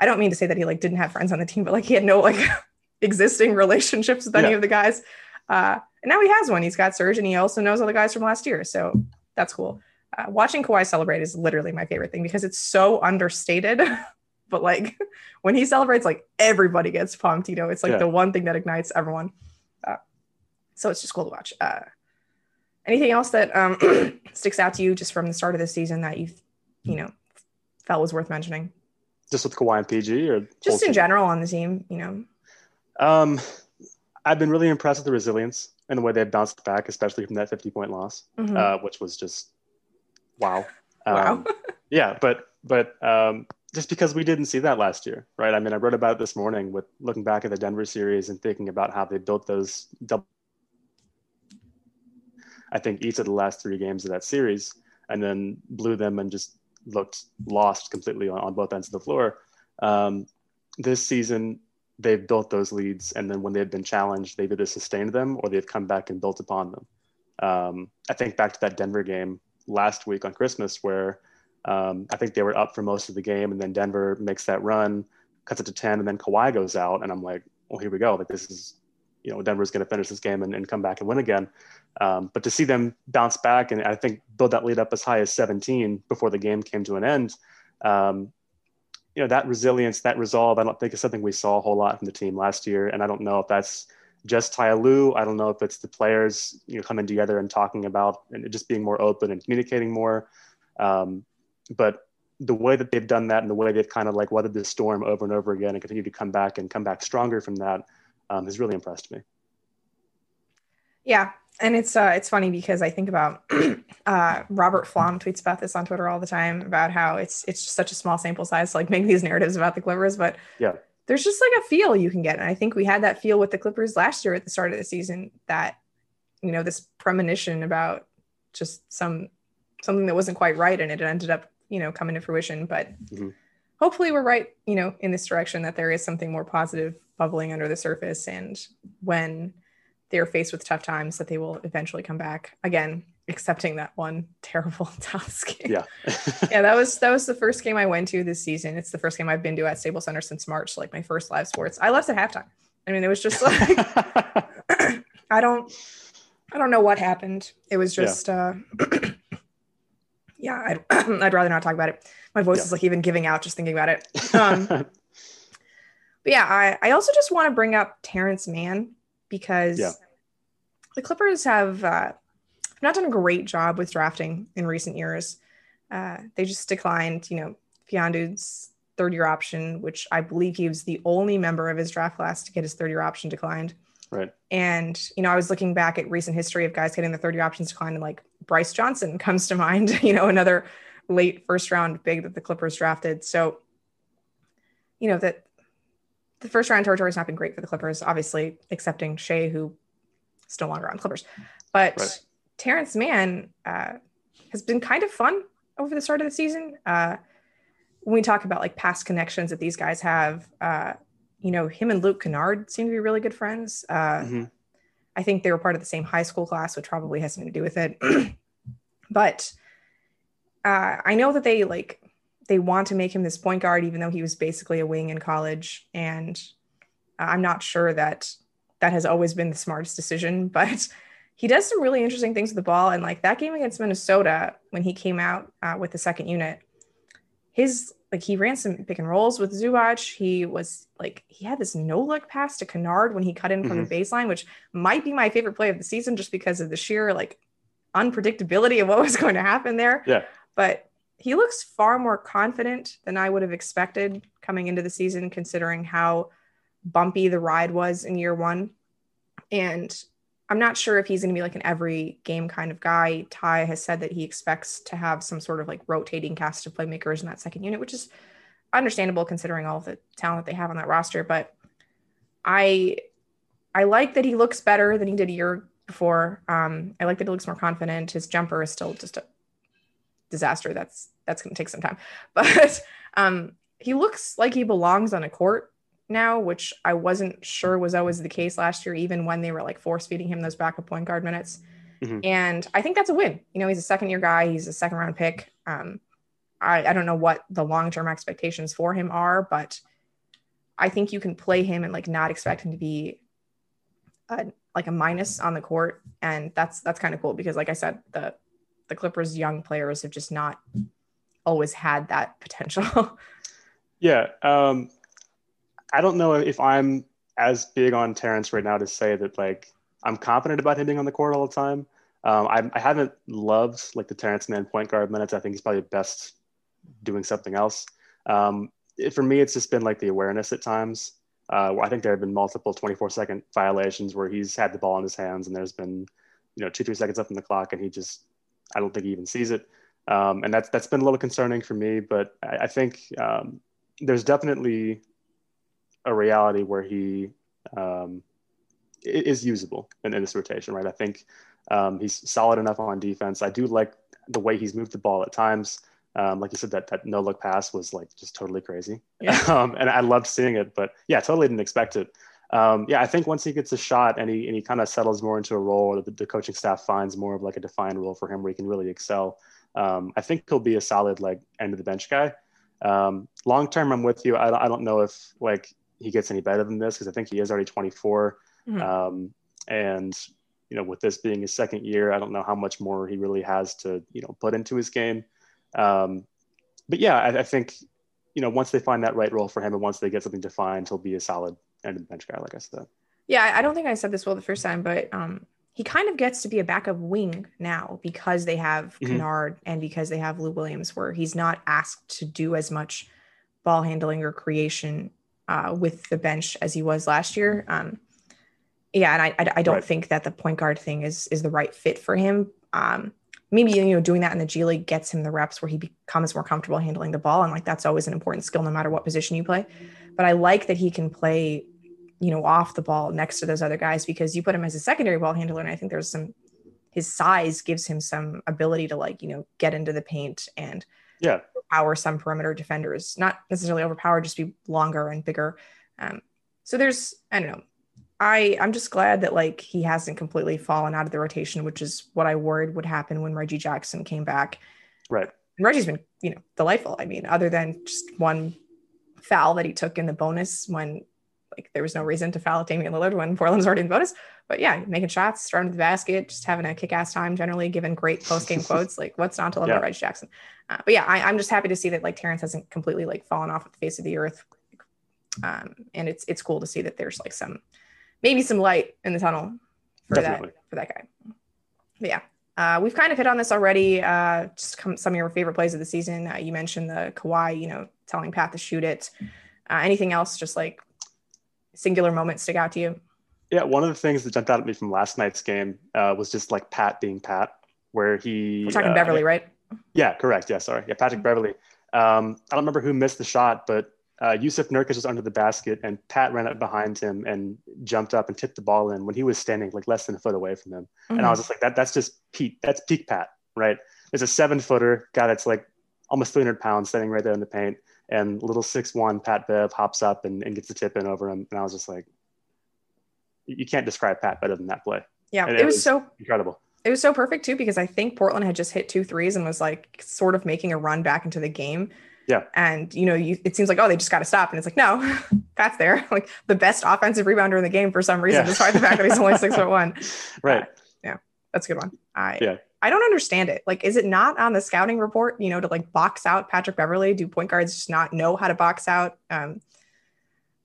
Speaker 1: I don't mean to say that he like didn't have friends on the team, but like he had no like existing relationships with any yeah. of the guys. Uh, and now he has one. He's got Serge and he also knows all the guys from last year. So that's cool uh, watching Kawhi celebrate is literally my favorite thing because it's so understated. but like when he celebrates, like everybody gets pumped. You know, it's like yeah. the one thing that ignites everyone. Uh, so it's just cool to watch. Uh, anything else that um, sticks out to you just from the start of the season that you, you know, felt was worth mentioning?
Speaker 2: Just with Kawhi and PG, or
Speaker 1: just in team? general on the team, you know.
Speaker 2: Um, I've been really impressed with the resilience and the way they've bounced back, especially from that 50 point loss, mm-hmm. uh, which was just wow.
Speaker 1: Wow. Um,
Speaker 2: yeah, but but um, just because we didn't see that last year, right? I mean, I wrote about it this morning with looking back at the Denver series and thinking about how they built those double. I think each of the last three games of that series, and then blew them and just looked lost completely on, on both ends of the floor. Um, this season, they've built those leads, and then when they've been challenged, they've either sustained them or they've come back and built upon them. Um, I think back to that Denver game last week on Christmas where um, I think they were up for most of the game, and then Denver makes that run, cuts it to ten, and then Kawhi goes out, and I'm like, well, here we go. Like this is, you know, Denver's going to finish this game and, and, come back and win again. Um, but to see them bounce back and I think build that lead up as high as 17 before the game came to an end, um, you know, that resilience, that resolve, I don't think is something we saw a whole lot from the team last year, and I don't know if that's just Ty Lue. I don't know if it's the players, you know, coming together and talking about and just being more open and communicating more. Um, but the way that they've done that and the way they've kind of like weathered the storm over and over again and continue to come back and come back stronger from that um, has really impressed me.
Speaker 1: Yeah, and it's uh, it's funny because I think about uh, Robert Flom tweets about this on Twitter all the time about how it's it's just such a small sample size to like make these narratives about the Clippers, but
Speaker 2: yeah,
Speaker 1: there's just like a feel you can get. And I think we had that feel with the Clippers last year at the start of the season that, you know, this premonition about just some something that wasn't quite right and it ended up, you know, coming to fruition. But mm-hmm. hopefully we're right, you know, in this direction that there is something more positive bubbling under the surface. And when they're faced with tough times that they will eventually come back. Again, accepting that one terrible task.
Speaker 2: Yeah.
Speaker 1: yeah, that was that was the first game I went to this season. It's the first game I've been to at Staples Center since March, like my first live sports. I left at halftime. I mean, it was just like I don't I don't know what happened. It was just yeah. uh yeah, I'd, I'd rather not talk about it. My voice yeah. is like even giving out just thinking about it. Um but yeah, I, I also just want to bring up Terance Mann because yeah. the Clippers have uh, not done a great job with drafting in recent years. Uh, they just declined, you know, Mfiondu's third year option, which I believe he was the only member of his draft class to get his third year option declined.
Speaker 2: Right.
Speaker 1: And, you know, I was looking back at recent history of guys getting the third year options declined, and like Brice Johnson comes to mind, you know, another late first round big that the Clippers drafted. So, you know, that the first round territory has not been great for the Clippers, obviously, excepting Shai, who is no longer on Clippers. But right. Terance Mann uh, has been kind of fun over the start of the season. Uh, when we talk about like past connections that these guys have, uh, you know, him and Luke Kennard seem to be really good friends. Uh, mm-hmm. I think they were part of the same high school class, which probably has something to do with it. but uh, I know that they like they want to make him this point guard, even though he was basically a wing in college. And I'm not sure that that has always been the smartest decision, but he does some really interesting things with the ball. And like that game against Minnesota, when he came out uh, with the second unit, his like he ran some pick and rolls with Zubac. He was like he had this no look pass to Kennard when he cut in from mm-hmm. the baseline, which might be my favorite play of the season just because of the sheer like unpredictability of what was going to happen there.
Speaker 2: Yeah.
Speaker 1: But he looks far more confident than I would have expected coming into the season, considering how bumpy the ride was in year one. And I'm not sure if he's going to be like an every game kind of guy. Ty has said that he expects to have some sort of like rotating cast of playmakers in that second unit, which is understandable considering all the talent that they have on that roster. But I I like that he looks better than he did a year before. Um, I like that he looks more confident. His jumper is still just a disaster. That's that's going to take some time, but um, he looks like he belongs on a court now, which I wasn't sure was always the case last year, even when they were like force feeding him those backup point guard minutes. Mm-hmm. And I think that's a win. You know, he's a second year guy, he's a second round pick. Um, I, I don't know what the long term expectations for him are, but I think you can play him and like not expect him to be a, like a minus on the court. And that's that's kind of cool because, like I said, the the Clippers' young players have just not always had that potential.
Speaker 2: yeah. Um, I don't know if I'm as big on Terance right now to say that like I'm confident about him being on the court all the time. Um, I, I, haven't loved like the Terance Mann point guard minutes. I think he's probably best doing something else. Um, it, for me, it's just been like the awareness at times. Uh, I think there have been multiple 24 second violations where he's had the ball in his hands and there's been, you know, two, three seconds left in the clock and he just, I don't think he even sees it. Um, and that's, that's been a little concerning for me, but I, I think um, there's definitely a reality where he um, is usable in, in, this rotation, right? I think um, he's solid enough on defense. I do like the way he's moved the ball at times. Um, like you said, that, that no look pass was like just totally crazy. Yeah. Um, and I loved seeing it, but yeah, totally didn't expect it. Um, yeah, I think once he gets a shot and he, and he kind of settles more into a role, the, the, coaching staff finds more of like a defined role for him where he can really excel. Um, I think he'll be a solid like end of the bench guy. Um, long term, I'm with you. I, I don't know if like he gets any better than this because I think he is already 24. Mm-hmm. Um, and you know, with this being his second year, I don't know how much more he really has to you know put into his game. Um, but yeah, I, I, think you know once they find that right role for him and once they get something defined, he'll be a solid of bench guy, like I said.
Speaker 1: Yeah, I don't think I said this well the first time, but um, he kind of gets to be a backup wing now because they have mm-hmm. Kennard and because they have Lou Williams, where he's not asked to do as much ball handling or creation uh, with the bench as he was last year. Um, yeah, and I, I, I don't right. think that the point guard thing is is the right fit for him. Um, maybe you know doing that in the G League gets him the reps where he becomes more comfortable handling the ball, and like that's always an important skill no matter what position you play. But I like that he can play, you know, off the ball next to those other guys because you put him as a secondary ball handler, and I think there's some his size gives him some ability to like you know get into the paint and
Speaker 2: yeah.
Speaker 1: overpower some perimeter defenders not necessarily overpower just be longer and bigger. Um, so there's i don't know. I i'm just glad that like he hasn't completely fallen out of the rotation which is what i worried would happen when reggie jackson came back.
Speaker 2: Right.
Speaker 1: And reggie's been you know delightful. I mean other than just one foul that he took in the bonus when like there was no reason to foul Damian Lillard when Portland's already in bonus. But yeah, making shots, throwing to the basket, just having a kick-ass time. Generally, giving great post-game quotes. Like, what's not to love yeah. about Reggie Jackson? Uh, but yeah, I, am just happy to see that like Terance hasn't completely like fallen off the face of the earth. Um, and it's it's cool to see that there's like some maybe some light in the tunnel for Definitely. that for that guy. But yeah, uh, we've kind of hit on this already. Uh, just come, some of your favorite plays of the season. Uh, you mentioned the Kawhi, you know, telling Pat to shoot it. Uh, anything else? Just like singular moments stick out to you?
Speaker 2: Yeah, one of the things that jumped out at me from last night's game uh, was just like Pat being Pat, where he.
Speaker 1: We're talking uh, Beverley, right?
Speaker 2: Yeah, correct. Yeah, sorry. Yeah, Patrick mm-hmm. Beverley. Um, I don't remember who missed the shot, but uh, Jusuf Nurkic was under the basket, and Pat ran up behind him and jumped up and tipped the ball in when he was standing like less than a foot away from him. Mm-hmm. And I mm-hmm. was just like, that that's just peak. That's peak Pat, right? There's a seven footer guy that's like almost 300 pounds standing right there in the paint, and little six one Pat Bev hops up and, and gets the tip in over him, and I was just like, you can't describe Pat better than that play.
Speaker 1: Yeah, it, it, was, was so
Speaker 2: incredible.
Speaker 1: It was so perfect too because I think Portland had just hit two threes and was like sort of making a run back into the game.
Speaker 2: Yeah.
Speaker 1: And you know, you, it seems like oh they just got to stop, and it's like no, Pat's there, like the best offensive rebounder in the game for some reason, yeah. despite the fact that he's only six foot one.
Speaker 2: Right. Uh,
Speaker 1: yeah, that's a good one. I
Speaker 2: yeah.
Speaker 1: I don't understand it. Like, is it not on the scouting report? You know, to like box out Patrick Beverley? Do point guards just not know how to box out? Um,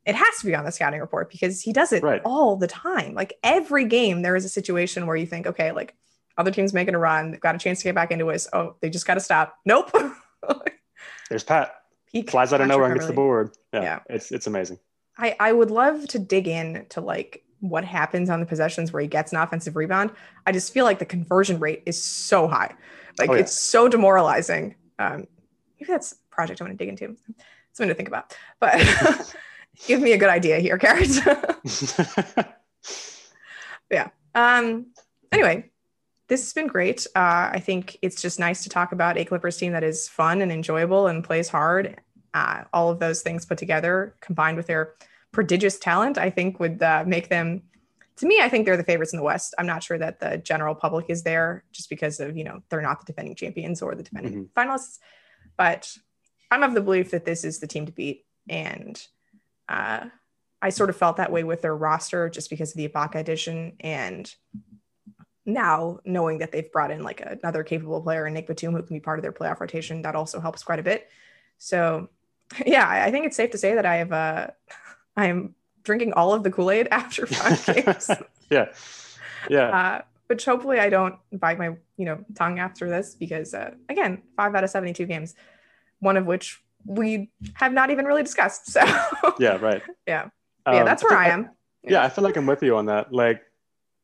Speaker 1: it has to be on the scouting report because he does it right. all the time. Like every game, there is a situation where you think, okay, like other teams making a run, they've got a chance to get back into it. Oh, they just got to stop. Nope.
Speaker 2: There's Pat. He flies out of nowhere and gets the board. Yeah, yeah, it's it's amazing.
Speaker 1: I I would love to dig in to like what happens on the possessions where he gets an offensive rebound, I just feel like the conversion rate is so high. Like oh, yeah. it's so demoralizing. Um, maybe that's a project I'm going to dig into. Something to think about. But give me a good idea here, Garrett. yeah. Um, anyway, this has been great. Uh, I think it's just nice to talk about a Clippers team that is fun and enjoyable and plays hard. Uh, all of those things put together, combined with their prodigious talent, I think would uh, make them. To me, I think they're the favorites in the West. I'm not sure that the general public is there, just because of you know they're not the defending champions or the defending mm-hmm. finalists. But I'm of the belief that this is the team to beat, and uh, I sort of felt that way with their roster just because of the Ibaka addition and now knowing that they've brought in like another capable player in Nick Batum who can be part of their playoff rotation, that also helps quite a bit. So yeah, I think it's safe to say that I have uh I am drinking all of the Kool-Aid after five games.
Speaker 2: yeah. Yeah.
Speaker 1: Uh, which hopefully I don't bite my, you know, tongue after this because uh, again, five out of 72 games, one of which we have not even really discussed. So
Speaker 2: yeah, right.
Speaker 1: yeah. Um, yeah, that's where I, I am.
Speaker 2: Yeah. yeah, I feel like I'm with you on that. Like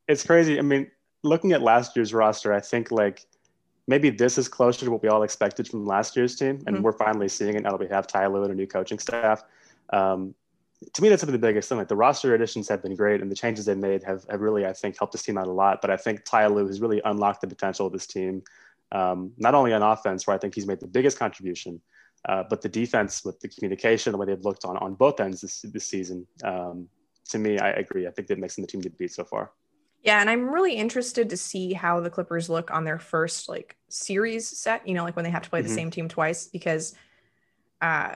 Speaker 2: it's crazy. I mean, looking at last year's roster, I think like maybe this is closer to what we all expected from last year's team, and mm-hmm. we're finally seeing it now that we have Ty Lue and a new coaching staff. Um, to me, that's some of the biggest thing. Like the roster additions have been great, and the changes they've made have, have really, I think, helped this team out a lot. But I think Ty Lue has really unlocked the potential of this team, um, not only on offense, where I think he's made the biggest contribution, uh, but the defense with the communication, the way they've looked on on both ends this, this season. Um, to me, I agree. I think that makes them the team to beat so far.
Speaker 1: Yeah, and I'm really interested to see how the Clippers look on their first like series set, you know, like when they have to play mm-hmm. the same team twice because uh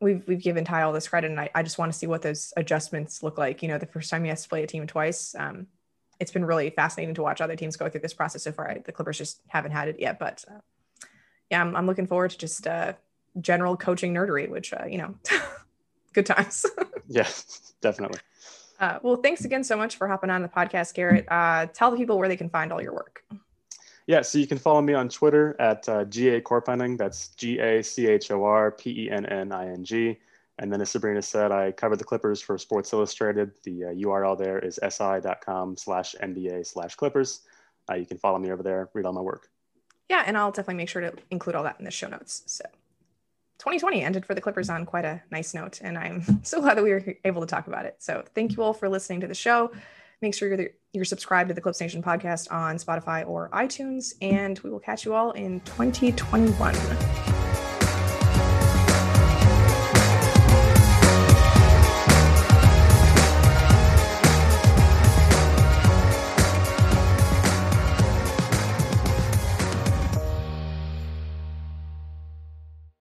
Speaker 1: we've we've given Ty all this credit and I, I just want to see what those adjustments look like. You know, the first time he has to play a team twice. Um it's been really fascinating to watch other teams go through this process so far. I, the Clippers just haven't had it yet, but uh, yeah, I'm, I'm looking forward to just uh general coaching nerdery, which uh, you know, good times.
Speaker 2: yeah, definitely.
Speaker 1: Uh, well, thanks again so much for hopping on the podcast, Garrett. Uh, tell the people where they can find all your work.
Speaker 2: Yeah, so you can follow me on Twitter at uh, GA Chorpenning. That's G A C H O R P E N N I N G. And then, as Sabreena said, I cover the Clippers for Sports Illustrated. The uh, URL there is si.com slash NBA slash Clippers. Uh, you can follow me over there, read all my work.
Speaker 1: Yeah, and I'll definitely make sure to include all that in the show notes. So 2020 ended for the Clippers on quite a nice note, and I'm so glad that we were able to talk about it. So thank you all for listening to the show. Make sure you're, you're subscribed to the Clips Nation podcast on Spotify or iTunes, and we will catch you all in 2021.